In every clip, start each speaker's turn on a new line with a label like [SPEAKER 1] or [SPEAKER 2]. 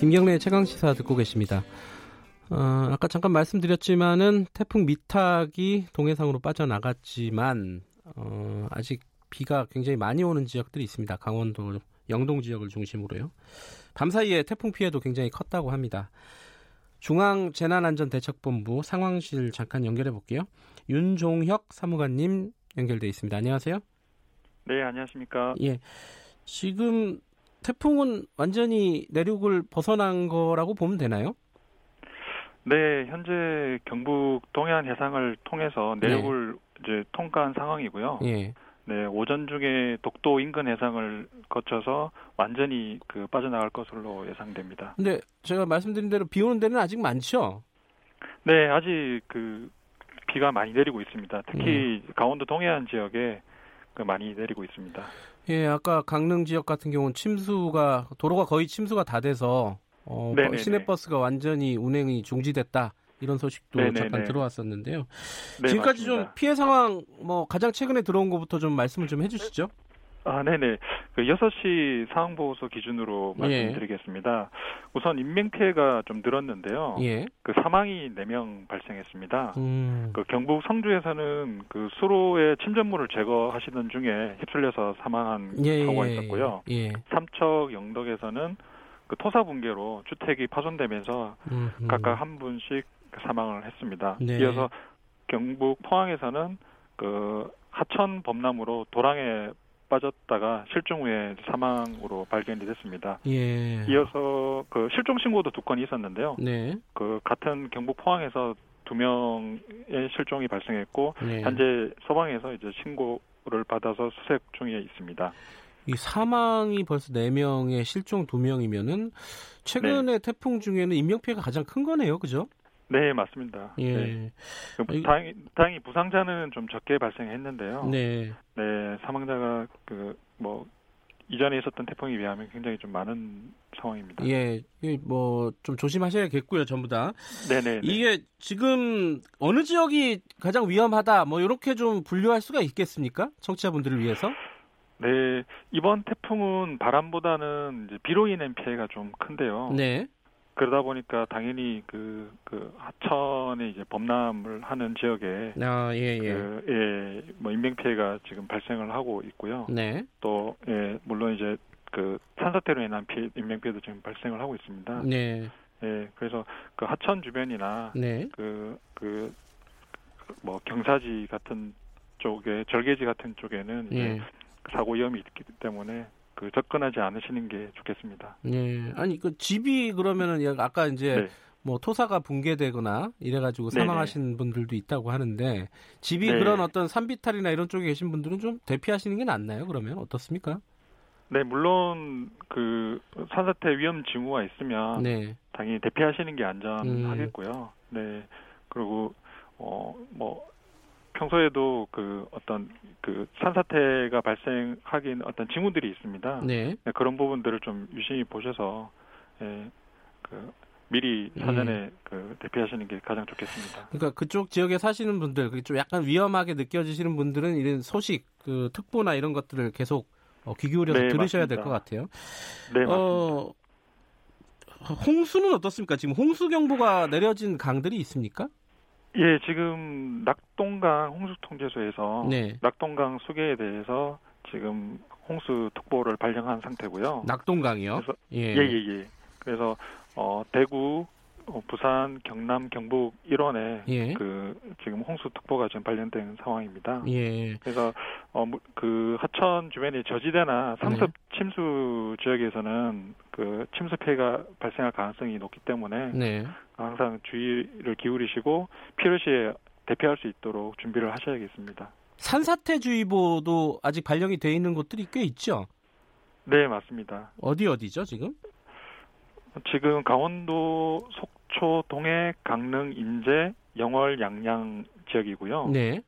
[SPEAKER 1] 김경래의 최강 시사 듣고 계십니다. 어, 아까 잠깐 말씀드렸지만은 태풍 미탁이 동해상으로 빠져나갔지만 어, 아직 비가 굉장히 많이 오는 지역들이 있습니다. 강원도 영동 지역을 중심으로요. 밤사이에 태풍 피해도 굉장히 컸다고 합니다. 중앙 재난안전대책본부 상황실 잠깐 연결해 볼게요. 윤종혁 사무관님 연결돼 있습니다. 안녕하세요.
[SPEAKER 2] 네, 안녕하십니까.
[SPEAKER 1] 예. 지금 태풍은 완전히 내륙을 벗어난 거라고 보면 되나요?
[SPEAKER 2] 네, 현재 경북 동해안 해상을 통해서 내륙을 네. 이제 통과한 상황이고요. 예. 네, 오전 중에 독도 인근 해상을 거쳐서 완전히 그 빠져나갈 것으로 예상됩니다.
[SPEAKER 1] 근데 제가 말씀드린 대로 비 오는 데는 아직 많죠?
[SPEAKER 2] 네, 아직 그 비가 많이 내리고 있습니다. 특히 음. 강원도 동해안 지역에 그 많이 내리고 있습니다.
[SPEAKER 1] 예, 아까 강릉 지역 같은 경우는 침수가 도로가 거의 침수가 다 돼서 어, 시내버스가 완전히 운행이 중지됐다. 이런 소식도 네네네. 잠깐 들어왔었는데요. 네, 지금까지 맞습니다. 좀 피해 상황 뭐 가장 최근에 들어온 것부터 좀 말씀을 좀 해주시죠.
[SPEAKER 2] 아, 네네. 그 6시 상황보고서 기준으로 예. 말씀드리겠습니다. 예. 우선 인명피해가 좀 늘었는데요. 예. 그 사망이 4명 발생했습니다. 음. 그 경북 성주에서는 그 수로의 침전물을 제거하시던 중에 휩쓸려서 사망한 예, 예 있었고요. 예. 삼척 영덕에서는 그 토사 붕괴로 주택이 파손되면서 음흠. 각각 한 분씩 사망을 했습니다. 네. 이어서 경북 포항에서는 그 하천 범람으로 도랑에 빠졌다가 실종 후에 사망으로 발견이 됐습니다. 예. 이어서 그 실종 신고도 두 건이 있었는데요. 네. 그 같은 경북 포항에서 두 명의 실종이 발생했고 네. 현재 소방에서 이제 신고를 받아서 수색 중에 있습니다.
[SPEAKER 1] 이 사망이 벌써 4명에 실종 2명이면은 최근에 네. 태풍 중에는 인명 피해가 가장 큰 거네요. 그죠?
[SPEAKER 2] 네, 맞습니다. 예. 네. 다행히, 다행히 부상자는 좀 적게 발생했는데요. 네. 네, 사망자가 그 뭐 이전에 있었던 태풍에 비하면 굉장히 좀 많은 상황입니다.
[SPEAKER 1] 예, 뭐 좀 조심하셔야겠고요, 전부 다. 네네. 이게 지금 어느 지역이 가장 위험하다, 뭐 이렇게 좀 분류할 수가 있겠습니까? 청취자분들을 위해서?
[SPEAKER 2] 네, 이번 태풍은 바람보다는 이제 비로 인한 피해가 좀 큰데요. 네. 그러다 보니까 당연히 그, 그 하천에 이제 범람을 하는 지역에 아, 예, 예. 그, 예, 뭐 인명 피해가 지금 발생을 하고 있고요. 네. 또 예, 물론 이제 그 산사태로 인한 피해, 인명 피해도 지금 발생을 하고 있습니다. 네. 예, 그래서 그 하천 주변이나 네. 그, 그, 뭐 경사지 같은 쪽에 절개지 같은 쪽에는 예. 사고 위험이 있기 때문에 그 접근하지 않으시는 게 좋겠습니다.
[SPEAKER 1] 네. 아니 그 집이 그러면은 아까 이제 네. 뭐 토사가 붕괴되거나 이래가지고 사망하신 네네. 분들도 있다고 하는데 집이 네. 그런 어떤 산비탈이나 이런 쪽에 계신 분들은 좀 대피하시는 게 낫나요? 그러면 어떻습니까?
[SPEAKER 2] 네, 물론 그 산사태 위험 징후가 있으면 네. 당연히 대피하시는 게 안전하겠고요. 음. 네, 그리고 어 뭐 평소에도 그 어떤 그 산사태가 발생하긴 어떤 징후들이 있습니다. 네. 네. 그런 부분들을 좀 유심히 보셔서 예, 그 미리 사전에 예. 그 대피하시는 게 가장 좋겠습니다.
[SPEAKER 1] 그러니까 그쪽 지역에 사시는 분들, 좀 약간 위험하게 느껴지시는 분들은 이런 소식, 그 특보나 이런 것들을 계속 어, 귀 기울여서 네, 들으셔야 될 것 같아요.
[SPEAKER 2] 네, 맞습니다. 어,
[SPEAKER 1] 홍수는 어떻습니까? 지금 홍수 경보가 내려진 강들이 있습니까?
[SPEAKER 2] 예, 지금 낙동강 홍수통제소에서 네. 낙동강 수계에 대해서 지금 홍수 특보를 발령한 상태고요.
[SPEAKER 1] 낙동강이요?
[SPEAKER 2] 그래서 예, 예, 예. 예. 그래서 어 대구, 어, 부산, 경남, 경북 일원에 예. 그 지금 홍수 특보가 지금 발령된 상황입니다. 예. 그래서 어 그 하천 주변의 저지대나 상습 네. 침수 지역에서는 그 침수 피해가 발생할 가능성이 높기 때문에 네. 항상 주의를 기울이시고 필요시에 대피할 수 있도록 준비를 하셔야겠습니다.
[SPEAKER 1] 산사태주의보도 아직 발령이 돼 있는 곳들이 꽤 있죠?
[SPEAKER 2] 네, 맞습니다.
[SPEAKER 1] 어디 어디죠, 지금?
[SPEAKER 2] 지금 강원도 속초, 동해, 강릉, 인제, 영월, 양양 지역이고요. 네.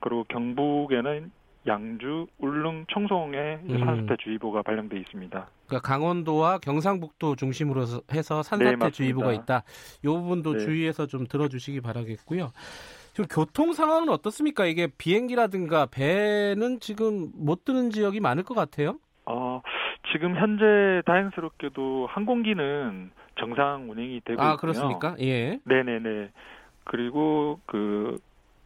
[SPEAKER 2] 그리고 경북에는 양주, 울릉, 청송에 음. 산사태주의보가 발령돼 있습니다.
[SPEAKER 1] 그러니까 강원도와 경상북도 중심으로 해서 산사태주의보가 네, 있다. 이 부분도 네. 주의해서 좀 들어주시기 바라겠고요. 지금 교통 상황은 어떻습니까? 이게 비행기라든가 배는 지금 못 뜨는 지역이 많을 것 같아요.
[SPEAKER 2] 어, 지금 현재 다행스럽게도 항공기는 정상 운행이 되고 아, 있고요.
[SPEAKER 1] 그렇습니까? 예.
[SPEAKER 2] 네네네. 그리고 그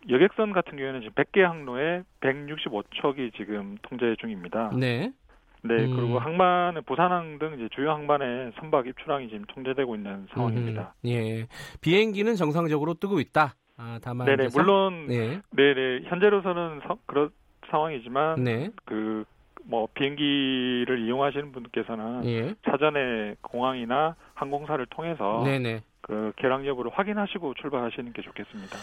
[SPEAKER 2] 여객선 같은 경우에는 지금 100개 항로에 165척이 지금 통제 중입니다. 네. 네, 음. 그리고 항만은 부산항 등 이제 주요 항만의 선박 입출항이 지금 통제되고 있는 상황입니다.
[SPEAKER 1] 음, 예. 비행기는 정상적으로 뜨고 있다. 아, 다만
[SPEAKER 2] 네네 물론 네. 네네 현재로서는 서, 그런 상황이지만 네. 그뭐 비행기를 이용하시는 분께서는 예. 사전에 공항이나 항공사를 통해서 네네. 그 개랑 여부를 확인하시고 출발하시는 게 좋겠습니다.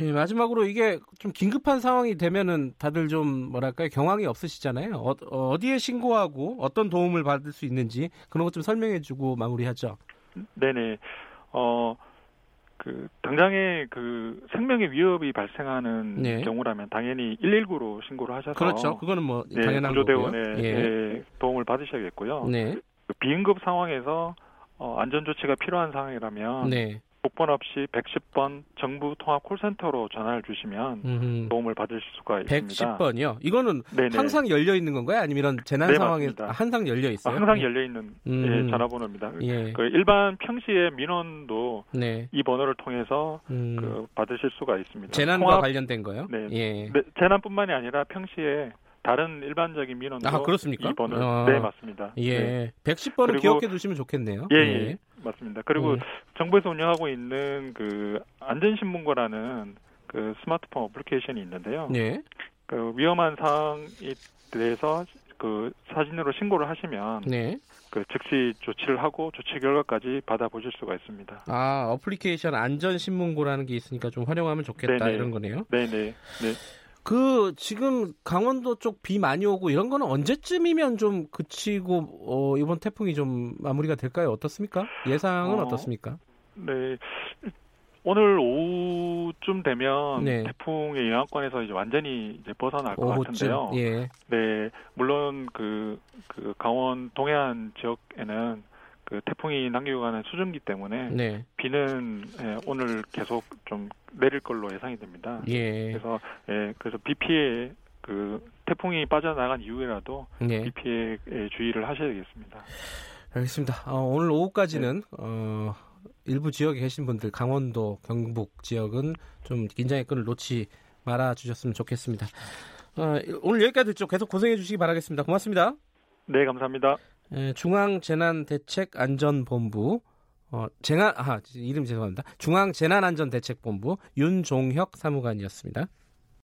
[SPEAKER 1] 예, 마지막으로 이게 좀 긴급한 상황이 되면은 다들 좀 뭐랄까요 경황이 없으시잖아요. 어, 디에 신고하고 어떤 도움을 받을 수 있는지 그런 것 좀 설명해주고 마무리하죠.
[SPEAKER 2] 네네. 어. 그 당장에 그 생명의 위협이 발생하는 네. 경우라면 당연히 119로 신고를 하셔서
[SPEAKER 1] 그렇죠. 그거는 뭐 네, 당연한
[SPEAKER 2] 구조대원의 예. 도움을 받으셔야겠고요. 네. 그 비응급 상황에서 어, 안전 조치가 필요한 상황이라면 네. 복번 없이 110번 정부 통합 콜센터로 전화를 주시면 음흠. 도움을 받으실 수가 있습니다.
[SPEAKER 1] 110번이요? 이거는 네네. 항상 열려 있는 건가요? 아니면 이런 재난 네, 상황에 아, 항상 열려 있어요?
[SPEAKER 2] 아, 항상 예. 열려 있는 음. 예, 전화번호입니다. 예. 그 일반 평시에 민원도 네. 이 번호를 통해서 음. 그 받으실 수가 있습니다.
[SPEAKER 1] 재난과 통합, 관련된 거요?
[SPEAKER 2] 네. 예. 네. 재난뿐만이 아니라 평시에 다른 일반적인 민원도
[SPEAKER 1] 아, 그렇습니까?
[SPEAKER 2] 2번을 아, 네 맞습니다.
[SPEAKER 1] 예. 네. 110번을 기억해 두시면 좋겠네요.
[SPEAKER 2] 예, 예. 예. 맞습니다. 그리고 예. 정부에서 운영하고 있는 그 안전신문고라는 그 스마트폰 어플리케이션이 있는데요. 예. 그 위험한 사항에 대해서 그 사진으로 신고를 하시면 네. 그 즉시 조치를 하고 조치 결과까지 받아보실 수가 있습니다.
[SPEAKER 1] 아 어플리케이션 안전신문고라는 게 있으니까 좀 활용하면 좋겠다 네네. 이런 거네요.
[SPEAKER 2] 네네. 네.
[SPEAKER 1] 그 지금 강원도 쪽 비 많이 오고 이런 거는 언제쯤이면 좀 그치고 어, 이번 태풍이 좀 마무리가 될까요? 어떻습니까? 예상은 어, 떻습니까
[SPEAKER 2] 네. 오늘 오후쯤 되면 네. 태풍의 영향권에서 이제 완전히 이제 벗어날 것 오후쯤, 같은데요. 예. 네, 물론 그, 그 강원 동해안 지역에는 그 태풍이 남기고 가는 수증기 때문에 네. 비는 예, 오늘 계속 좀 내릴 걸로 예상이 됩니다. 예. 그래서 예, 그래서 비 피해 그 태풍이 빠져나간 이후에라도 네. 비 피해에 주의를 하셔야 겠습니다
[SPEAKER 1] 알겠습니다. 어, 오늘 오후까지는 네. 어, 일부 지역에 계신 분들 강원도, 경북 지역은 좀 긴장의 끈을 놓지 말아 주셨으면 좋겠습니다. 어, 오늘 여기까지 듣죠. 계속 고생해 주시기 바라겠습니다. 고맙습니다.
[SPEAKER 2] 네, 감사합니다.
[SPEAKER 1] 중앙재난대책안전본부 어, 재난 아 이름 죄송합니다. 중앙재난안전대책본부 윤종혁 사무관이었습니다.